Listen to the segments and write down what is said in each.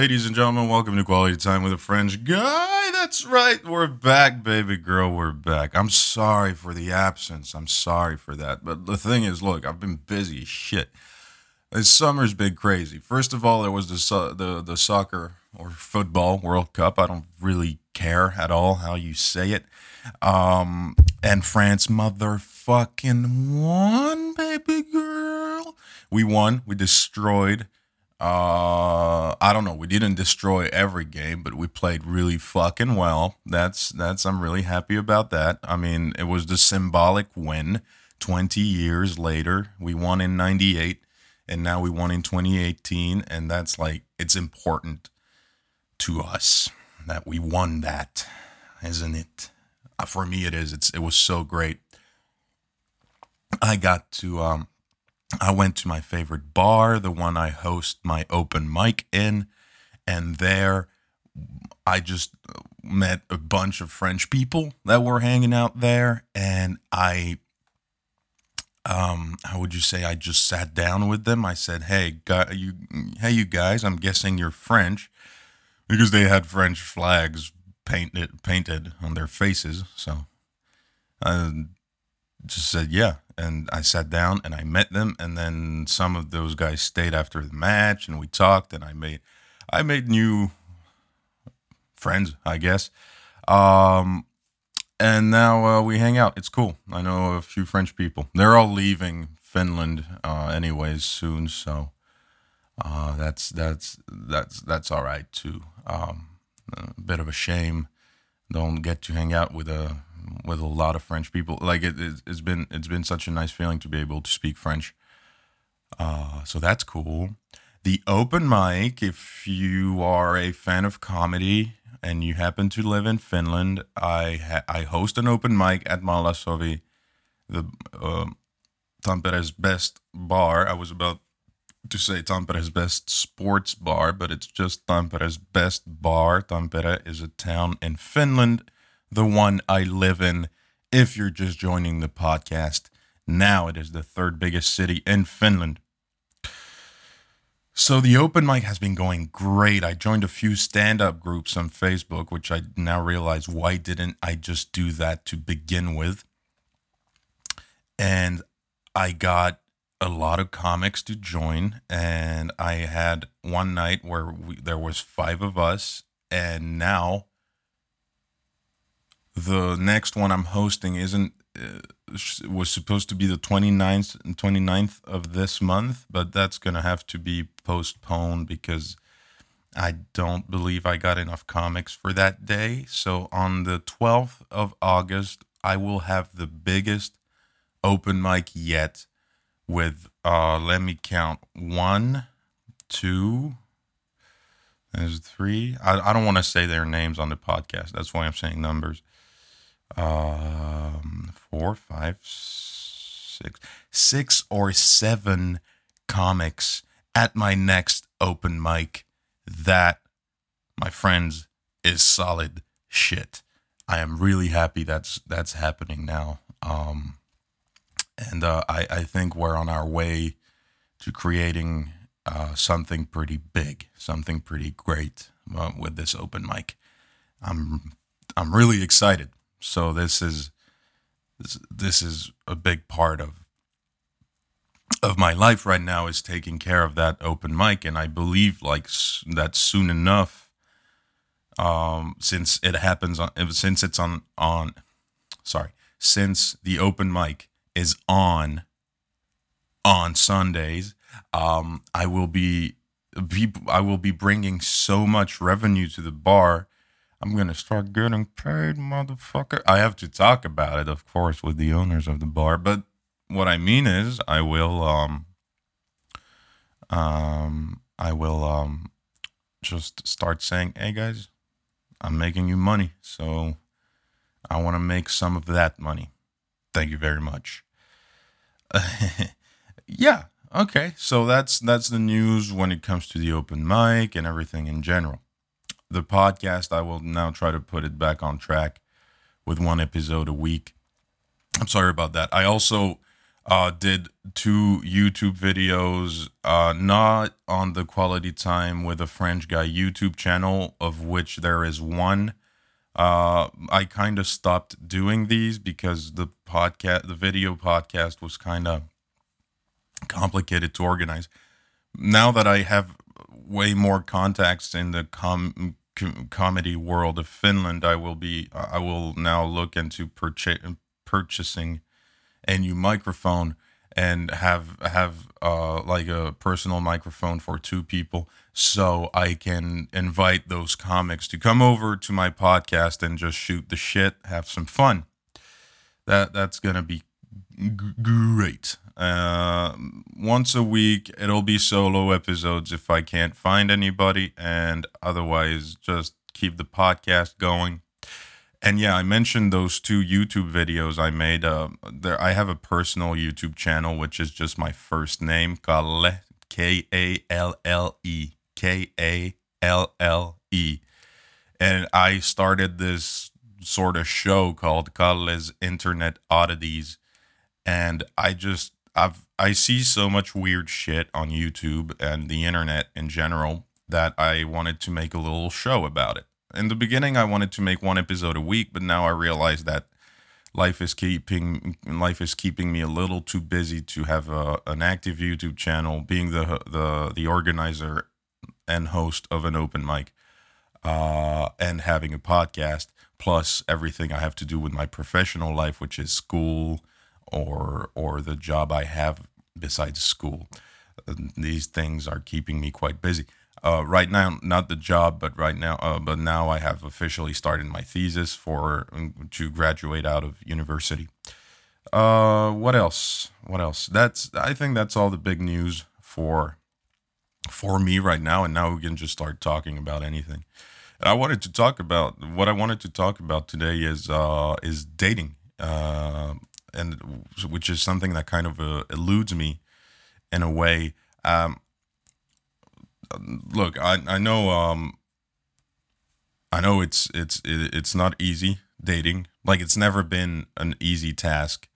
Ladies and gentlemen, welcome to Quality Time with a French Guy. That's right, we're back, baby girl, we're back. I'm sorry for the absence. I'm sorry for that. But the thing is, look, I've been busy as shit. This summer's been crazy. First of all, there was the the the soccer or football World Cup. I don't really care at all how you say it. Um, and France motherfucking won, baby girl. We won. We destroyed. Uh, I don't know. We didn't destroy every game, but we played really fucking well. That's that's. I'm really happy about that. I mean, it was the symbolic win. Twenty years later, we won in '98, and now we won in 2018, and that's like it's important to us that we won that, isn't it? Uh, For me, it is. It's it was so great. I got to um I went to my favorite bar, the one I host my open mic in, and there I just met a bunch of French people that were hanging out there, and I, um, how would you say? I just sat down with them. I said, "Hey, guy, you, hey, you guys, I'm guessing you're French," because they had French flags painted painted on their faces. So, I just said, "Yeah," and I sat down and I met them, and then some of those guys stayed after the match, and we talked, and I made, I made new friends, I guess. Um, and now uh, we hang out. It's cool. I know a few French people. They're all leaving Finland, uh, anyways, soon. So uh, that's that's that's that's all right too. Um, a bit of a shame. Don't get to hang out with a with a lot of French people. Like it, it's been it's been such a nice feeling to be able to speak French. Uh, so that's cool. The open mic, if you are a fan of comedy and you happen to live in Finland, I ha- I host an open mic at Malasovi, the um Tampere's best bar. I was about to say Tampere's best sports bar, but it's just Tampere's best bar. Tampere is a town in Finland, the one I live in. If you're just joining the podcast, now it is the third biggest city in Finland. So the open mic has been going great. I joined a few stand-up groups on Facebook, which I now realize why didn't I just do that to begin with? And I got a lot of comics to join and I had one night where we, there was 5 of us and now the next one I'm hosting isn't uh, was supposed to be the 29th and 29th of this month, but that's going to have to be postponed because I don't believe I got enough comics for that day. So on the 12th of August, I will have the biggest open mic yet with uh let me count one, two, there's three. I, I don't want to say their names on the podcast. That's why I'm saying numbers um four five six six or seven comics at my next open mic that my friends is solid shit. I am really happy that's that's happening now. Um and uh, I, I think we're on our way to creating uh, something pretty big something pretty great uh, with this open mic. I'm i'm really excited so this is this, this is a big part of of my life right now is taking care of that open mic. And i believe like that soon enough um since it happens on since it's on on sorry since the open mic is on on sundays um i will be i will be bringing so much revenue to the bar I'm gonna start getting paid, motherfucker. I have to talk about it, of course, with the owners of the bar. But what I mean is, I will, um, um, I will, um, just start saying, "Hey guys, I'm making you money, so I want to make some of that money. Thank you very much." yeah. Okay. So that's that's the news when it comes to the open mic and everything in general the podcast, I will now try to put it back on track with one episode a week. I'm sorry about that. I also uh, did two YouTube videos, uh, not on the Quality Time with a French Guy YouTube channel, of which there is one. Uh, I kind of stopped doing these because the podcast, the video podcast, was kind of complicated to organize. Now that I have way more contacts in the com- com- comedy world of Finland, I will be I will now look into purcha- purchasing a new microphone and have have uh, like a personal microphone for two people so I can invite those comics to come over to my podcast and just shoot the shit, have some fun. That that's gonna be g- great. Uh, once a week, it'll be solo episodes if I can't find anybody, and otherwise, just keep the podcast going. And yeah, I mentioned those two YouTube videos I made. Uh, there, I have a personal YouTube channel, which is just my first name, Kalle, K A L L E, K A L L E, and I started this sort of show called Kalle's Internet Oddities, and I just I've I see so much weird shit on YouTube and the internet in general that I wanted to make a little show about it. In the beginning I wanted to make one episode a week, but now I realize that life is keeping life is keeping me a little too busy to have a, an active YouTube channel, being the the the organizer and host of an open mic, uh, and having a podcast, plus everything I have to do with my professional life, which is school or or the job I have besides school. These things are keeping me quite busy. Uh, right now not the job but right now uh, but now i have officially started my thesis for um, to graduate out of university. Uh, what else? What else? That's i think that's all the big news for for me right now and now we can just start talking about anything. I wanted to talk about what i wanted to talk about today is uh is dating. Uh and which is something that kind of uh, eludes me in a way um look, I I know um I know it's it's it's not easy dating. Like it's never been an easy task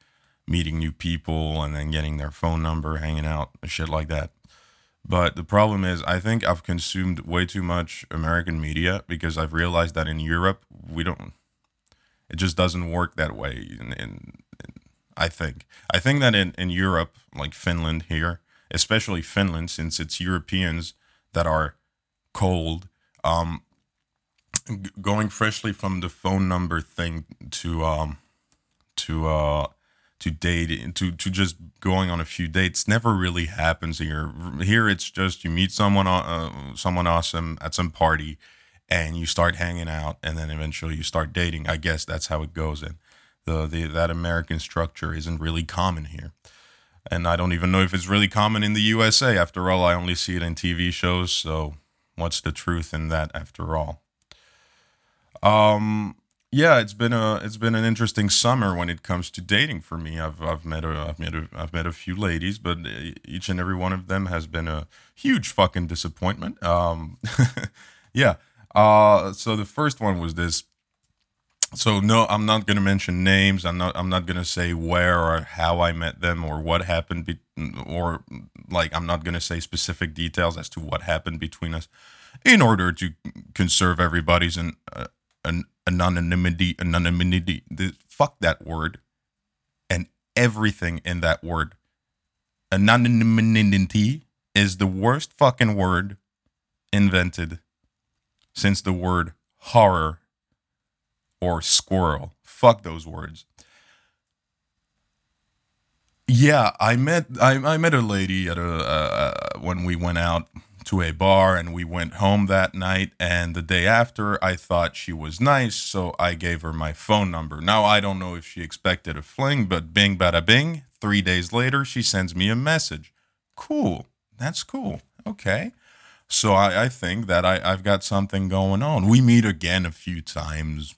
meeting new people and then getting their phone number, hanging out, and shit like that. But the problem is, I think I've consumed way too much American media because I've realized that in Europe we don't. It just doesn't work that way. In, in I think I think that in in Europe, like Finland here, especially Finland, since it's Europeans that are cold. Um, g- going freshly from the phone number thing to um, to uh, to date to to just going on a few dates never really happens here. Here it's just you meet someone uh, someone awesome at some party, and you start hanging out, and then eventually you start dating. I guess that's how it goes. And the, the that American structure isn't really common here and I don't even know if it's really common in the USA. After all, I only see it in TV shows, so what's the truth in that after all? Um yeah, it's been a it's been an interesting summer when it comes to dating for me. I've I've met a I've met a I've met a few ladies, but each and every one of them has been a huge fucking disappointment. Um yeah. Uh so the first one was this so no i'm not going to mention names. I'm not i'm not going to say where or how i met them or what happened be, or like i'm not going to say specific details as to what happened between us in order to conserve everybody's an, uh, an anonymity anonymity the, fuck that word and everything in that word. Anonymity is the worst fucking word invented since the word horror or squirrel. Fuck those words. Yeah, I met I, I met a lady at a uh, when we went out to a bar and we went home that night and the day after I thought she was nice so I gave her my phone number. Now I don't know if she expected a fling but bing bada bing 3 days later she sends me a message. Cool. That's cool. Okay. So I, I think that I, I've got something going on. We meet again a few times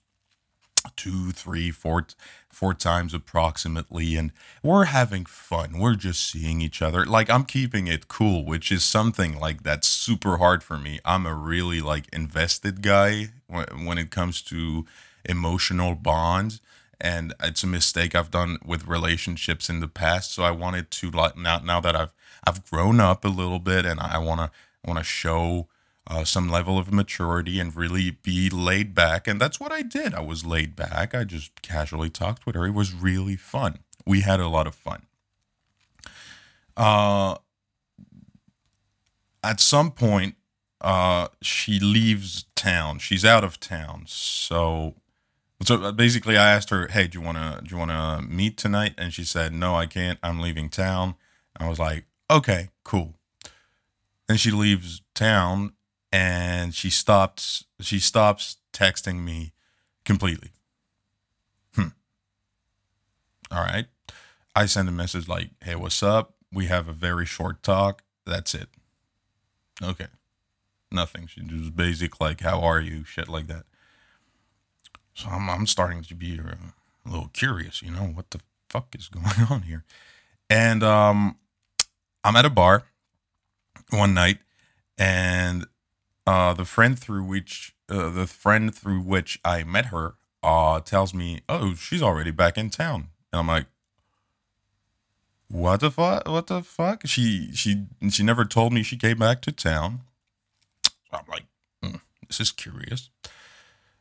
two, three, four, four times approximately, and we're having fun. We're just seeing each other. Like I'm keeping it cool, which is something like that's super hard for me. I'm a really like invested guy when, it comes to emotional bonds, and it's a mistake I've done with relationships in the past. So I wanted to like now now that I've I've grown up a little bit and I want to want to show uh, some level of maturity and really be laid back. And that's what I did. I was laid back. I just casually talked with her. It was really fun. We had a lot of fun. Uh, at some point, uh, she leaves town. She's out of town. So, so basically, I asked her, "Hey, do you wanna do you wanna meet tonight?" And she said, "No, I can't. I'm leaving town." I was like, "Okay, cool." Then she leaves town, and she stops. She stops texting me completely. Hmm. All right. I send a message like, "Hey, what's up? We have a very short talk. That's it." Okay. Nothing. She was basic like, "How are you?" Shit like that. So I'm I'm starting to be a little curious. You know what the fuck is going on here? And um, I'm at a bar one night, and uh, the friend through which uh, the friend through which I met her uh tells me, "Oh, she's already back in town," and I'm like, "What the fuck? What the fuck?" She she she never told me she came back to town. I'm like, mm, this is curious.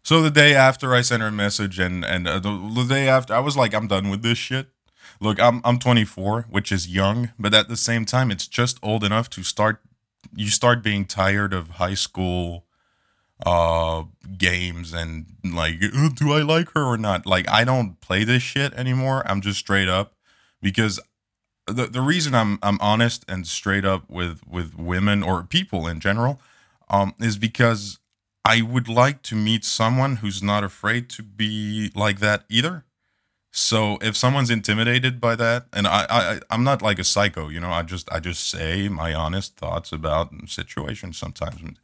So the day after, I sent her a message, and and uh, the, the day after, I was like, I'm done with this shit. Look, I'm I'm 24, which is young, but at the same time, it's just old enough to start. You start being tired of high school uh games and like do I like her or not? Like I don't play this shit anymore. I'm just straight up because the the reason I'm I'm honest and straight up with with women or people in general um is because I would like to meet someone who's not afraid to be like that either. So if someone's intimidated by that, and I, I I'm not like a psycho, you know, I just I just say my honest thoughts about situations sometimes.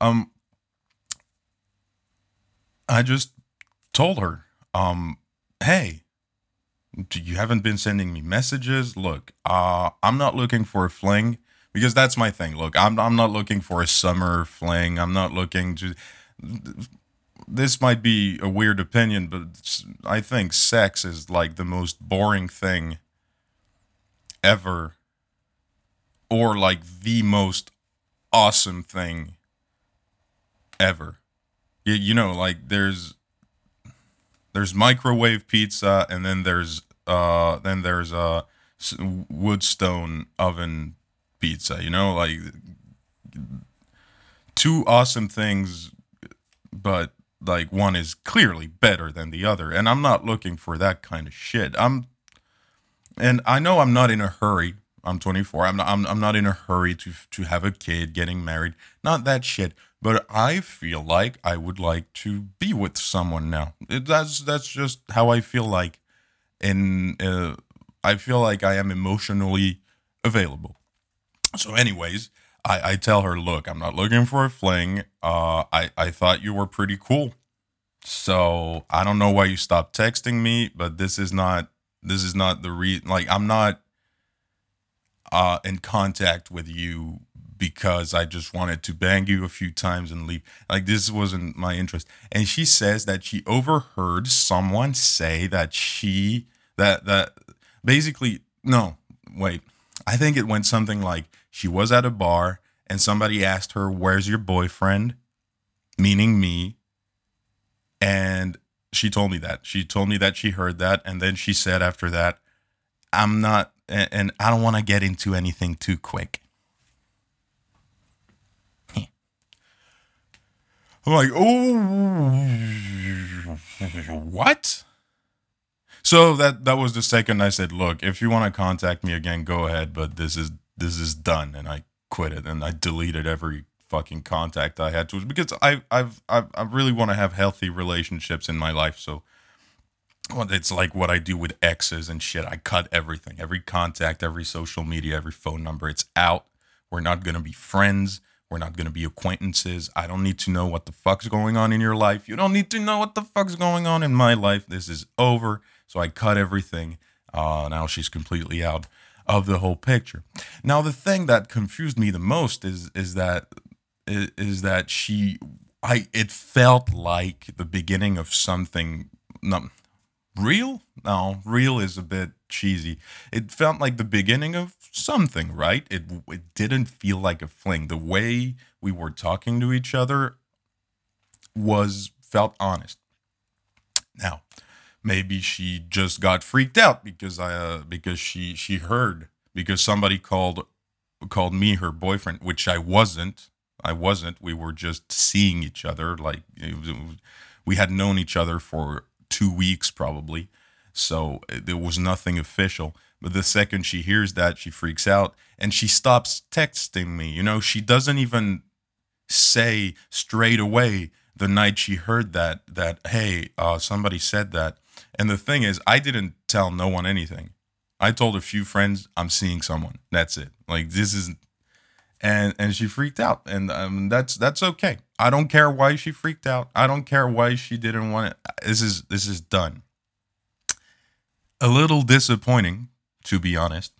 Um I just told her, um, hey, you haven't been sending me messages. Look, uh, I'm not looking for a fling because that's my thing. Look, I'm I'm not looking for a summer fling. I'm not looking to. This might be a weird opinion, but I think sex is like the most boring thing ever, or like the most awesome thing ever. You, you know, like there's there's microwave pizza, and then there's uh then there's a uh, wood stone oven pizza. You know, like two awesome things, but like one is clearly better than the other. And I'm not looking for that kind of shit. I'm, and I know I'm not in a hurry. I'm 24. I'm not, I'm, I'm not in a hurry to to have a kid, getting married. Not that shit. But I feel like I would like to be with someone now. It, that's that's just how I feel like, and uh, I feel like I am emotionally available. So, anyways, I, I tell her, look, I'm not looking for a fling. Uh, I, I thought you were pretty cool. So I don't know why you stopped texting me, but this is not this is not the reason like I'm not uh in contact with you because I just wanted to bang you a few times and leave. Like this wasn't my interest. And she says that she overheard someone say that she that that basically no, wait. I think it went something like she was at a bar and somebody asked her, Where's your boyfriend? Meaning me. And she told me that. She told me that she heard that. And then she said after that, I'm not, and I don't want to get into anything too quick. I'm like, oh, what? So that that was the second I said, look, if you want to contact me again, go ahead, but this is this is done, and I quit it and I deleted every fucking contact I had to because I I've, I've I really want to have healthy relationships in my life. So it's like what I do with exes and shit. I cut everything, every contact, every social media, every phone number. It's out. We're not gonna be friends. We're not gonna be acquaintances. I don't need to know what the fuck's going on in your life. You don't need to know what the fuck's going on in my life. This is over. So I cut everything. Uh, now she's completely out of the whole picture. Now, the thing that confused me the most is is that is that she I it felt like the beginning of something. No, real? No, real is a bit cheesy. It felt like the beginning of something, right? It it didn't feel like a fling. The way we were talking to each other was felt honest. Now, maybe she just got freaked out because I uh, because she she heard because somebody called called me her boyfriend, which I wasn't. I wasn't. We were just seeing each other. Like was, we had known each other for two weeks probably, so there was nothing official. But the second she hears that, she freaks out and she stops texting me. You know, she doesn't even say straight away the night she heard that that hey, uh, somebody said that. And the thing is, I didn't tell no one anything. I told a few friends I'm seeing someone. That's it. Like this is and and she freaked out and um, that's that's okay. I don't care why she freaked out. I don't care why she didn't want it. This is this is done. A little disappointing to be honest.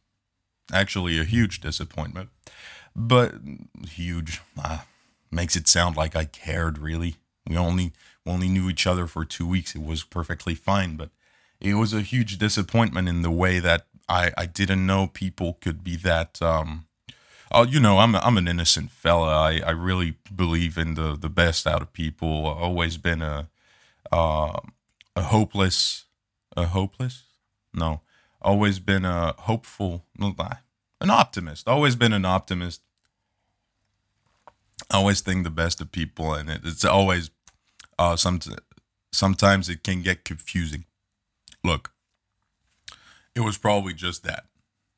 Actually a huge disappointment. But huge uh, makes it sound like I cared really. We only only knew each other for 2 weeks. It was perfectly fine, but it was a huge disappointment in the way that I, I didn't know people could be that. Um, oh, you know, I'm I'm an innocent fella. I, I really believe in the the best out of people. I've always been a uh, a hopeless a hopeless no always been a hopeful an optimist always been an optimist I always think the best of people and it, it's always uh some sometimes it can get confusing look it was probably just that.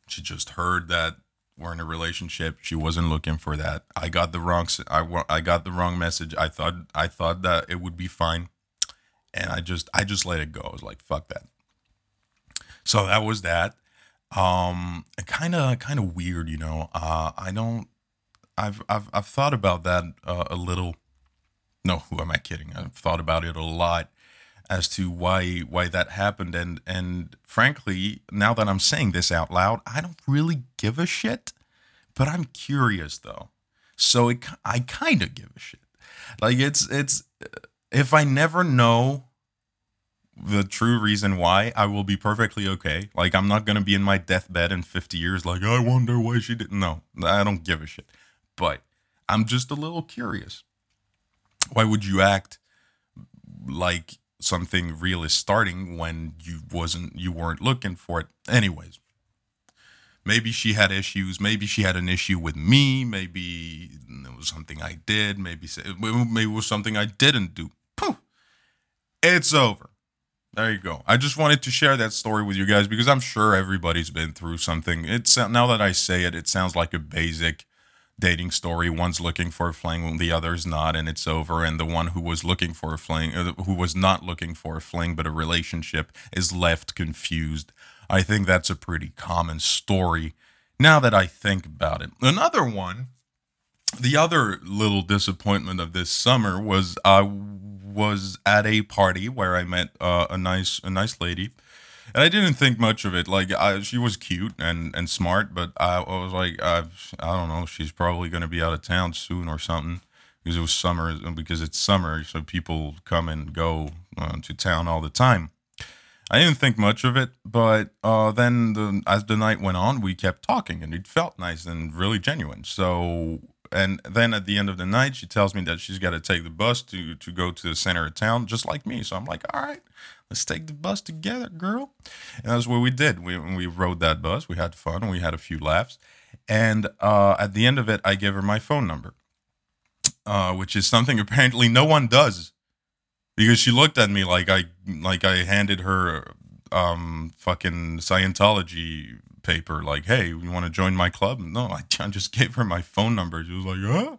She just heard that we're in a relationship. She wasn't looking for that. I got the wrong I, I got the wrong message. I thought I thought that it would be fine. And I just I just let it go. I was like, fuck that. So that was that. Um kind of kind of weird, you know. Uh I don't I've I've I've thought about that uh, a little. No, who am I kidding? I've thought about it a lot as to why why that happened. And and frankly now that i'm saying this out loud i don't really give a shit but i'm curious though. So it, i kind of give a shit. Like it's it's if i never know the true reason why i will be perfectly okay. Like i'm not going to be in my deathbed in 50 years like i wonder why she didn't know i don't give a shit. But i'm just a little curious why would you act like something real is starting when you wasn't you weren't looking for it? Anyways maybe she had issues. Maybe she had an issue with me. Maybe it was something i did. Maybe maybe it was something i didn't do. Poof. it's over. There you go. I just wanted to share that story with you guys because i'm sure everybody's been through something. It's now that i say it it sounds like a basic dating story. One's looking for a fling, the other's not, and it's over. And the one who was looking for a fling, uh, who was not looking for a fling but a relationship, is left confused. I think that's a pretty common story. Now that I think about it, another one, the other little disappointment of this summer was I was at a party where I met uh, a nice a nice lady and I didn't think much of it. Like I, she was cute and and smart, but I, was like, I, I don't know, she's probably going to be out of town soon or something because it was summer. Because it's summer, so people come and go uh, to town all the time. I didn't think much of it, but uh, then the, as the night went on, we kept talking, and it felt nice and really genuine. So, and then at the end of the night, she tells me that she's got to take the bus to to go to the center of town, just like me. So I'm like, all right, let's take the bus together, girl. And that's what we did. We we rode that bus. We had fun. We had a few laughs. And uh, at the end of it, I gave her my phone number, uh, which is something apparently no one does, because she looked at me like I like I handed her um fucking Scientology paper. Like, hey, you want to join my club? No, I, just gave her my phone number. She was like, huh.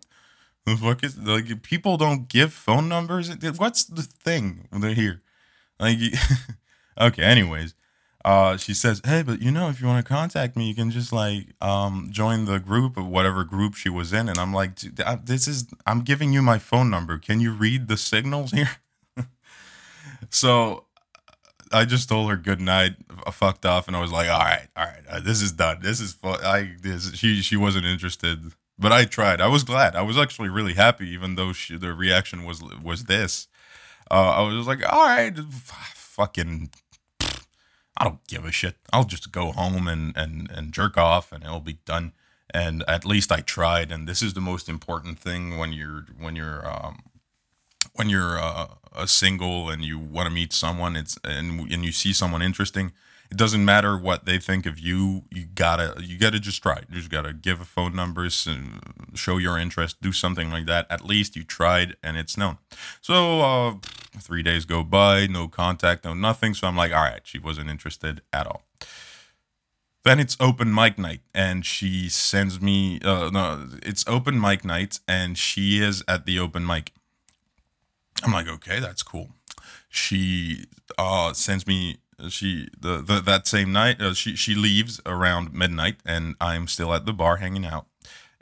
The fuck is like people don't give phone numbers? What's the thing they're here? Like, okay. Anyways, uh, she says, "Hey, but you know, if you want to contact me, you can just like um join the group of whatever group she was in." And I'm like, "This is I'm giving you my phone number. Can you read the signals here?" so I just told her good night, I fucked off, and I was like, "All right, all right, uh, this is done. This is fun." I this she she wasn't interested, but I tried. I was glad. I was actually really happy, even though she, the reaction was was this uh, I was like, all right, fucking I don't give a shit. I'll just go home and and and jerk off, and it'll be done. And at least I tried. And this is the most important thing when you're when you're um, when you're uh, a single and you want to meet someone. It's and and you see someone interesting it doesn't matter what they think of you. You gotta you gotta just try. You just gotta give a phone numbers and show your interest. Do something like that. At least you tried and it's known. So uh, three days go by, no contact, no nothing. So I'm like, all right, she wasn't interested at all. Then it's open mic night, and she sends me. Uh, no, it's open mic night, and she is at the open mic. I'm like, okay, that's cool. She uh, sends me she the, the that same night uh, she she leaves around midnight and i'm still at the bar hanging out.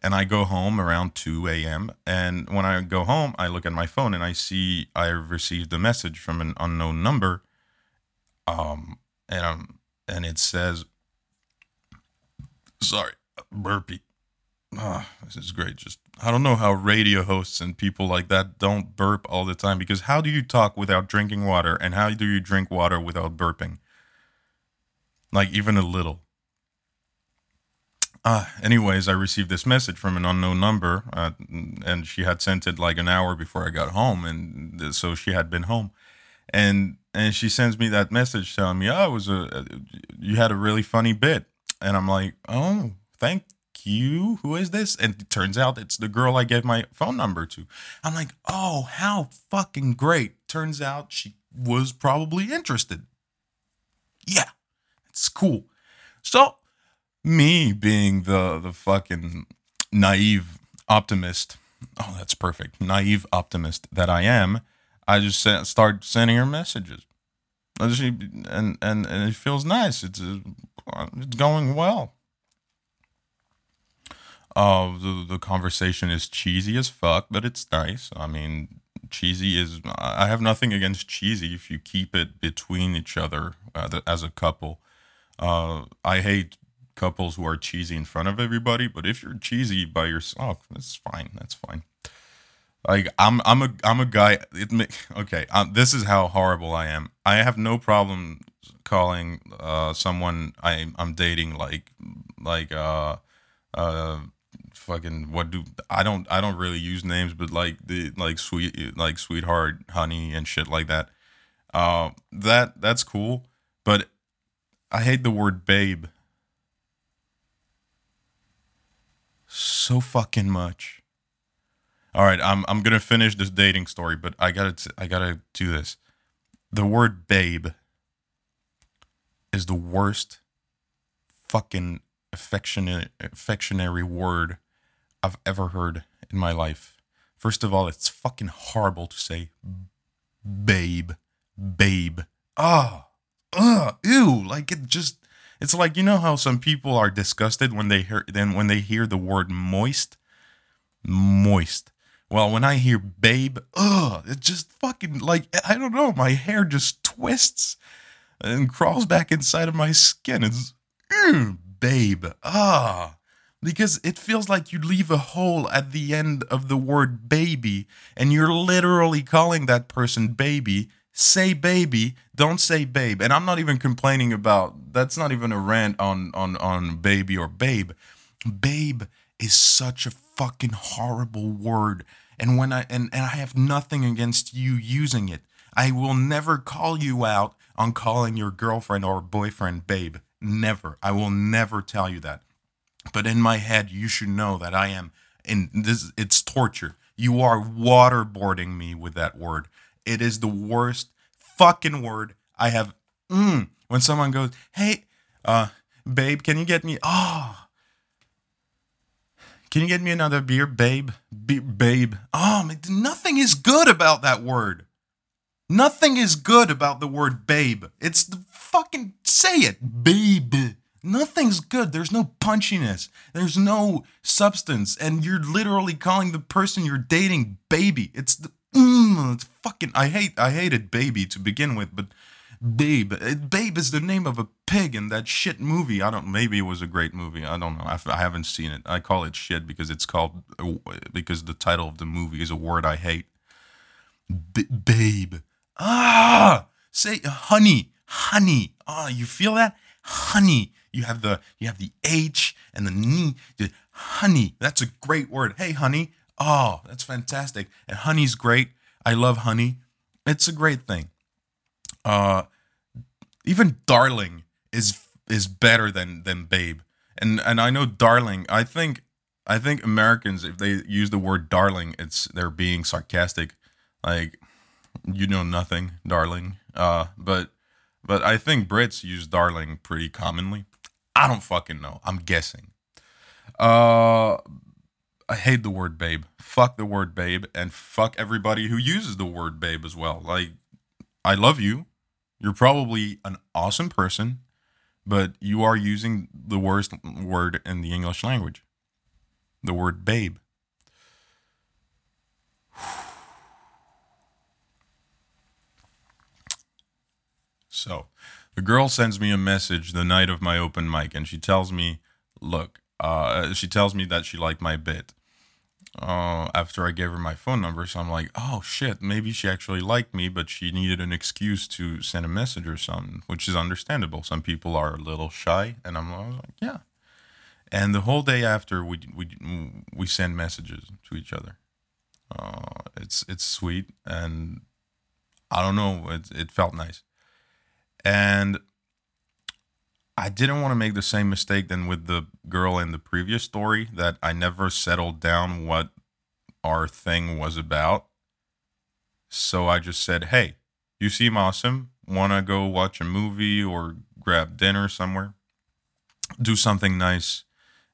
And i go home around 2 a.m and when i go home i look at my phone and i see i received a message from an unknown number um and um and it says sorry burpee. Oh, this is great. Just I don't know how radio hosts and people like that don't burp all the time because how do you talk without drinking water and how do you drink water without burping? Like even a little. Uh, anyways, I received this message from an unknown number, uh, and she had sent it like an hour before I got home, and so she had been home, and and she sends me that message telling me, "Oh, it was a you had a really funny bit," and I'm like, "Oh, thank you. Who is this? And it turns out it's the girl I gave my phone number to. I'm like, oh, how fucking great. Turns out she was probably interested. Yeah, it's cool. So, me being the the fucking naive optimist, oh, that's perfect, naive optimist that I am, I just start sending her messages. And and and it feels nice. It's uh, it's going well. Uh, the the conversation is cheesy as fuck, but it's nice. I mean, cheesy is. I have nothing against cheesy if you keep it between each other uh, as a couple. Uh, I hate couples who are cheesy in front of everybody, but if you're cheesy by yourself, that's fine. That's fine. Like I'm, I'm a, I'm a guy. It okay. Um, this is how horrible I am. I have no problem calling uh someone I I'm dating like like uh uh fucking what do I don't I don't really use names, but like the like sweet like sweetheart, honey, and shit like that. Uh, that that's cool, but I hate the word babe so fucking much. All right, I'm I'm gonna finish this dating story, but I gotta I gotta do this. The word babe is the worst fucking affectionate affectionary word I've ever heard in my life. First of all, it's fucking horrible to say babe, babe. Ah, oh, ew. Like it just, it's like, you know how some people are disgusted when they hear, then when they hear the word moist? Moist. Well, when I hear babe, ugh, it just fucking like, I don't know, my hair just twists and crawls back inside of my skin. It's, ew, babe. Ah because it feels like you leave a hole at the end of the word baby and you're literally calling that person baby. Say baby don't say babe. And i'm not even complaining about that's not even a rant on on on baby or babe. Babe is such a fucking horrible word. And when i and, and i have nothing against you using it. I will never call you out on calling your girlfriend or boyfriend babe. Never. I will never tell you that but in my head, you should know that I am in this. It's torture. You are waterboarding me with that word. It is the worst fucking word I have. Mm, when someone goes, "Hey, uh, babe, can you get me? Oh, can you get me another beer, babe? Be- babe. Oh, nothing is good about that word. Nothing is good about the word babe. It's the fucking say it, babe. Nothing's good. There's no punchiness. There's no substance. And you're literally calling the person you're dating baby. It's the mm, it's fucking I hate I hated baby to begin with, but Babe. Babe is the name of a pig in that shit movie. I don't maybe it was a great movie. I don't know. I, I haven't seen it. I call it shit because it's called because the title of the movie is a word I hate. B- babe. Ah! Say honey honey. Oh, you feel that? Honey. You have the you have the H and the ni. Honey. That's a great word. Hey, honey. Oh, that's fantastic. And honey's great. I love honey. It's a great thing. Uh, even darling is is better than than babe. And and I know darling. I think I think Americans, if they use the word darling, it's they're being sarcastic. Like you know nothing, darling. Uh, but but I think Brits use darling pretty commonly. I don't fucking know. I'm guessing. Uh, I hate the word babe. Fuck the word babe, and fuck everybody who uses the word babe as well. Like, I love you. You're probably an awesome person, but you are using the worst word in the English language the word babe. So, the girl sends me a message the night of my open mic, and she tells me, "Look, uh, she tells me that she liked my bit." Uh, after I gave her my phone number, so I'm like, "Oh shit, maybe she actually liked me, but she needed an excuse to send a message or something," which is understandable. Some people are a little shy, and I'm like, "Yeah." And the whole day after, we we we send messages to each other. Uh, it's it's sweet, and I don't know, it it felt nice and I didn't want to make the same mistake than with the girl in the previous story that I never settled down what our thing was about. So I just said, "Hey, you seem awesome. Want to go watch a movie or grab dinner somewhere? Do something nice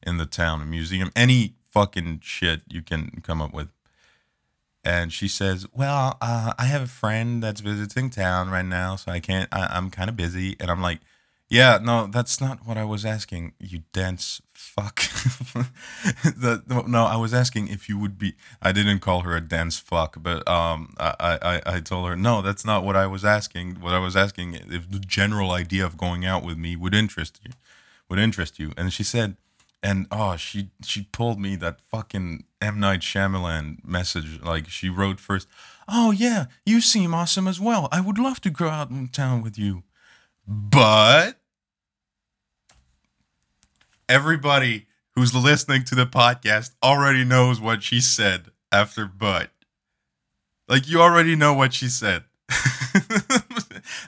in the town, a museum, any fucking shit you can come up with." And she says, "Well, uh, I have a friend that's visiting town right now, so I can't. I, am kind of busy." And I'm like, "Yeah, no, that's not what I was asking. You dense fuck." the, no, I was asking if you would be. I didn't call her a dense fuck, but um, I, I, I told her no, that's not what I was asking. What I was asking if the general idea of going out with me would interest you, would interest you, and she said and oh she she pulled me that fucking M. Night Shyamalan message like she wrote first oh yeah you seem awesome as well. I would love to go out in town with you. But everybody who's listening to the podcast already knows what she said after but. Like you already know what she said.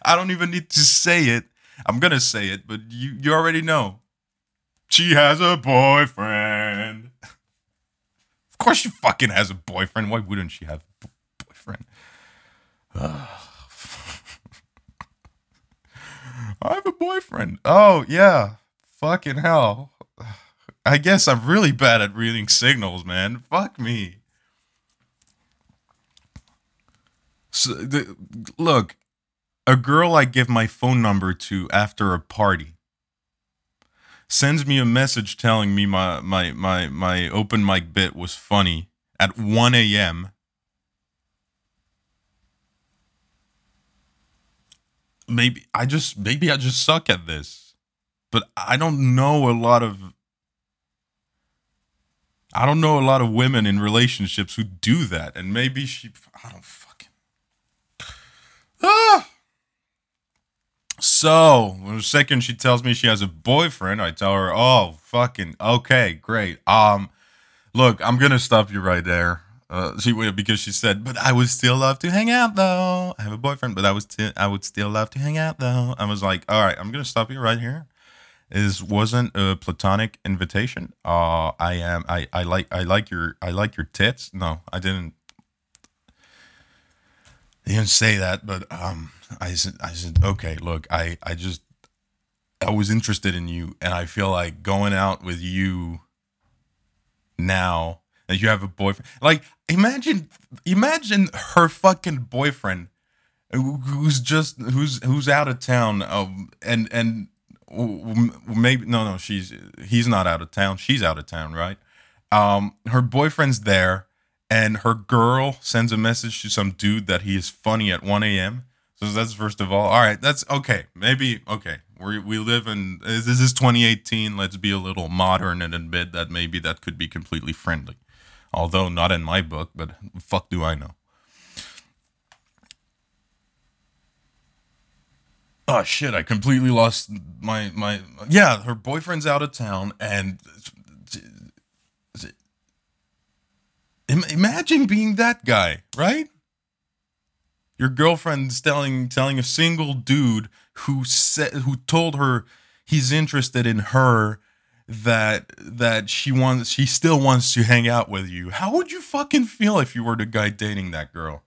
I don't even need to say it. I'm gonna say it but you you already know she has a boyfriend. Of course, she fucking has a boyfriend. Why wouldn't she have a boyfriend? I have a boyfriend. Oh, yeah. Fucking hell. I guess I'm really bad at reading signals, man. Fuck me. So, the, look, a girl I give my phone number to after a party sends me a message telling me my my my my open mic bit was funny at 1 a.m. Maybe I just maybe I just suck at this. But I don't know a lot of I don't know a lot of women in relationships who do that and maybe she I don't fucking Ah so, the second she tells me she has a boyfriend, I tell her, "Oh, fucking okay, great. Um, look, I'm gonna stop you right there." Uh, she because she said, "But I would still love to hang out, though. I have a boyfriend, but I was t- I would still love to hang out, though." I was like, "All right, I'm gonna stop you right here. This wasn't a platonic invitation. Uh, I am I I like I like your I like your tits. No, I didn't. I didn't say that, but um." I said, I said, okay, look, I, I just, I was interested in you, and I feel like going out with you now that you have a boyfriend. Like, imagine, imagine her fucking boyfriend, who's just who's who's out of town, um, and and maybe no, no, she's he's not out of town. She's out of town, right? Um, her boyfriend's there, and her girl sends a message to some dude that he is funny at 1 a.m. So that's first of all. All right, that's okay. Maybe okay. We we live in this is 2018. Let's be a little modern and admit that maybe that could be completely friendly. Although not in my book, but fuck do I know. oh shit, I completely lost my my yeah, her boyfriend's out of town and imagine being that guy, right? Your girlfriend's telling telling a single dude who said who told her he's interested in her that that she wants she still wants to hang out with you. How would you fucking feel if you were the guy dating that girl?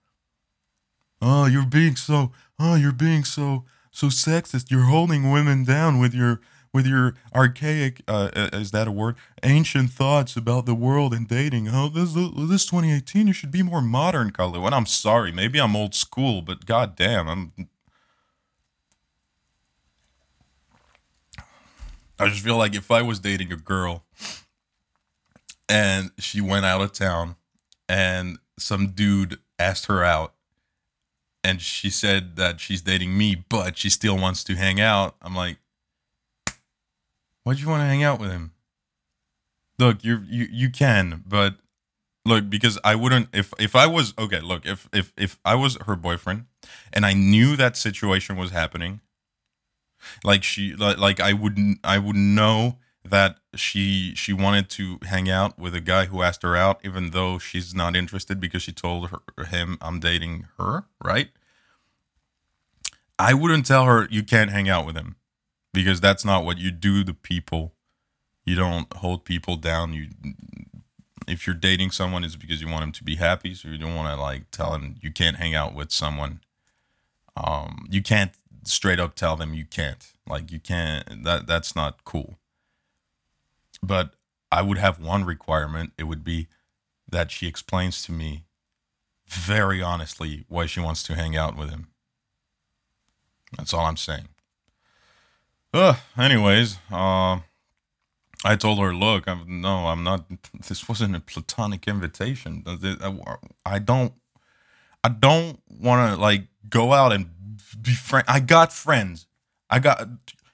Oh, you're being so oh, you're being so so sexist. You're holding women down with your with your archaic uh, is that a word? Ancient thoughts about the world and dating. Oh this this 2018 you should be more modern color and i'm sorry maybe i'm old school but god damn i'm i just feel like if i was dating a girl and she went out of town and some dude asked her out and she said that she's dating me but she still wants to hang out i'm like Why'd you want to hang out with him? Look, you you you can, but look because I wouldn't if if I was okay. Look, if if if I was her boyfriend and I knew that situation was happening, like she like, like I wouldn't I would know that she she wanted to hang out with a guy who asked her out even though she's not interested because she told her, him I'm dating her, right? I wouldn't tell her you can't hang out with him because that's not what you do to people. You don't hold people down. You if you're dating someone it's because you want them to be happy, so you don't want to like tell them you can't hang out with someone. Um you can't straight up tell them you can't. Like you can't that that's not cool. But I would have one requirement. It would be that she explains to me very honestly why she wants to hang out with him. That's all I'm saying. Uh, anyways, uh, I told her, look, I'm, no, I'm not. This wasn't a platonic invitation. I don't, I don't want to like go out and be friend. I got friends. I got,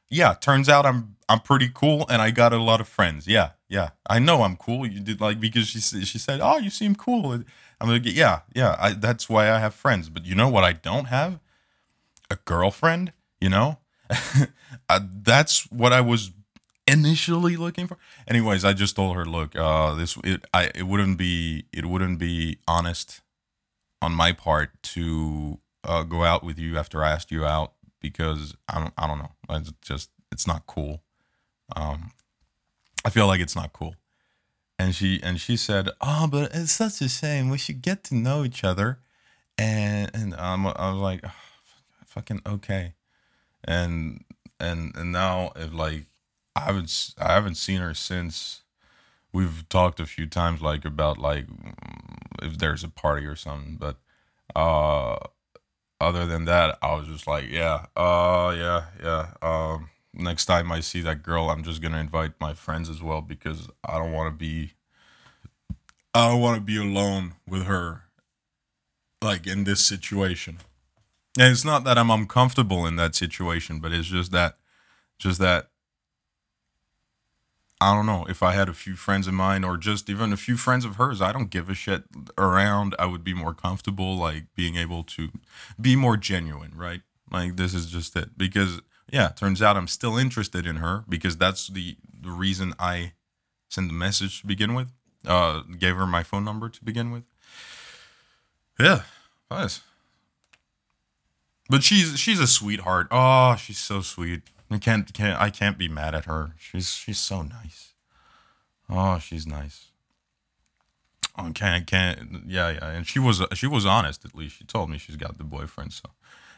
yeah. Turns out I'm, I'm pretty cool, and I got a lot of friends. Yeah, yeah. I know I'm cool. You did like because she she said, oh, you seem cool. I'm like, yeah, yeah. I, that's why I have friends. But you know what? I don't have a girlfriend. You know, I, that's what I was initially looking for. Anyways, I just told her, look, uh, this it I it wouldn't be it wouldn't be honest on my part to uh, go out with you after I asked you out because I don't I don't know. It's just it's not cool. Um, I feel like it's not cool. And she and she said, "Oh, but it's such a shame. We should get to know each other." And and um, I was like, oh, "Fucking okay." And and and now if like I haven't I haven't seen her since we've talked a few times like about like if there's a party or something. But uh other than that I was just like yeah uh yeah yeah um next time I see that girl I'm just gonna invite my friends as well because I don't want to be I don't want to be alone with her like in this situation and it's not that I'm uncomfortable in that situation, but it's just that, just that. I don't know if I had a few friends of mine or just even a few friends of hers. I don't give a shit around. I would be more comfortable, like being able to be more genuine, right? Like this is just it. Because yeah, turns out I'm still interested in her because that's the the reason I sent the message to begin with. Uh, gave her my phone number to begin with. Yeah, nice. But she's she's a sweetheart. Oh, she's so sweet. I can't can't I can't be mad at her. She's she's so nice. Oh, she's nice. Oh, can't can't yeah yeah. And she was she was honest at least. She told me she's got the boyfriend. So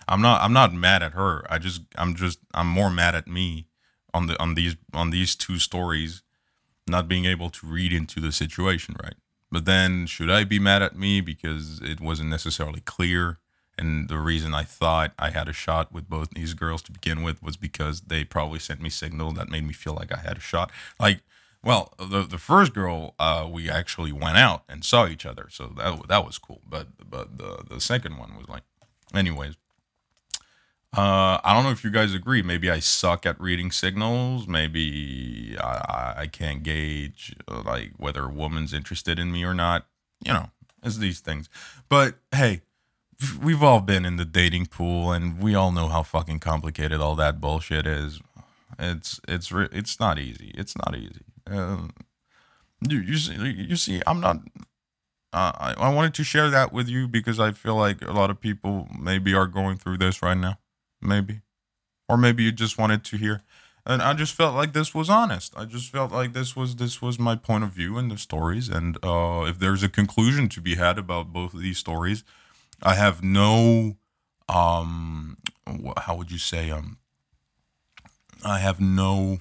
I'm not I'm not mad at her. I just I'm just I'm more mad at me on the on these on these two stories not being able to read into the situation right. But then should I be mad at me because it wasn't necessarily clear? And the reason I thought I had a shot with both these girls to begin with was because they probably sent me signal that made me feel like I had a shot. Like, well, the the first girl, uh, we actually went out and saw each other, so that that was cool. But but the the second one was like, anyways. Uh, I don't know if you guys agree. Maybe I suck at reading signals. Maybe I, I can't gauge like whether a woman's interested in me or not. You know, it's these things. But hey, we've all been in the dating pool, and we all know how fucking complicated all that bullshit is. It's it's it's not easy. It's not easy. Um, you you see, you see I'm not. Uh, I I wanted to share that with you because I feel like a lot of people maybe are going through this right now, maybe, or maybe you just wanted to hear and I just felt like this was honest. I just felt like this was this was my point of view in the stories, and uh, if there's a conclusion to be had about both of these stories, I have no, um, how would you say, um, I have no,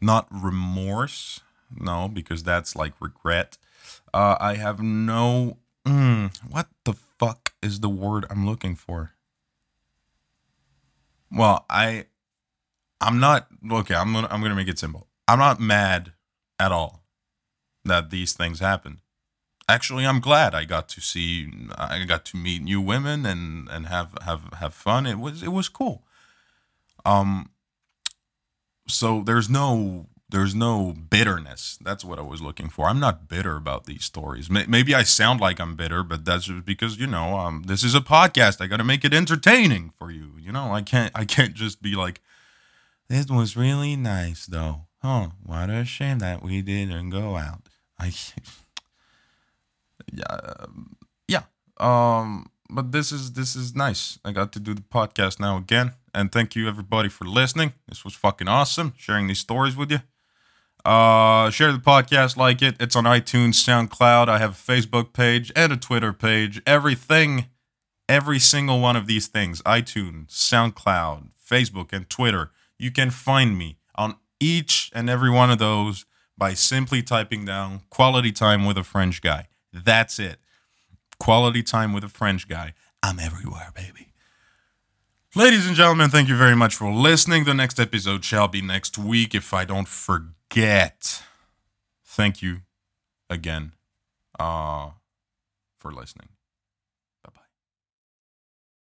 not remorse, no, because that's like regret. Uh, I have no, mm, what the fuck is the word I'm looking for? Well, I I'm not okay. I'm gonna I'm gonna make it simple. I'm not mad at all that these things happened. Actually, I'm glad I got to see I got to meet new women and and have have have fun. It was it was cool. Um. So there's no there's no bitterness. That's what I was looking for. I'm not bitter about these stories. Maybe I sound like I'm bitter, but that's just because you know um this is a podcast. I got to make it entertaining for you. You know I can't I can't just be like this was really nice, though. Huh? What a shame that we didn't go out. I. yeah. Yeah. Um. But this is this is nice. I got to do the podcast now again, and thank you everybody for listening. This was fucking awesome. Sharing these stories with you. Uh, share the podcast, like it. It's on iTunes, SoundCloud. I have a Facebook page and a Twitter page. Everything, every single one of these things iTunes, SoundCloud, Facebook, and Twitter you can find me on each and every one of those by simply typing down quality time with a French guy. That's it. Quality time with a French guy. I'm everywhere, baby. Ladies and gentlemen, thank you very much for listening. The next episode shall be next week if I don't forget. Thank you again uh, for listening.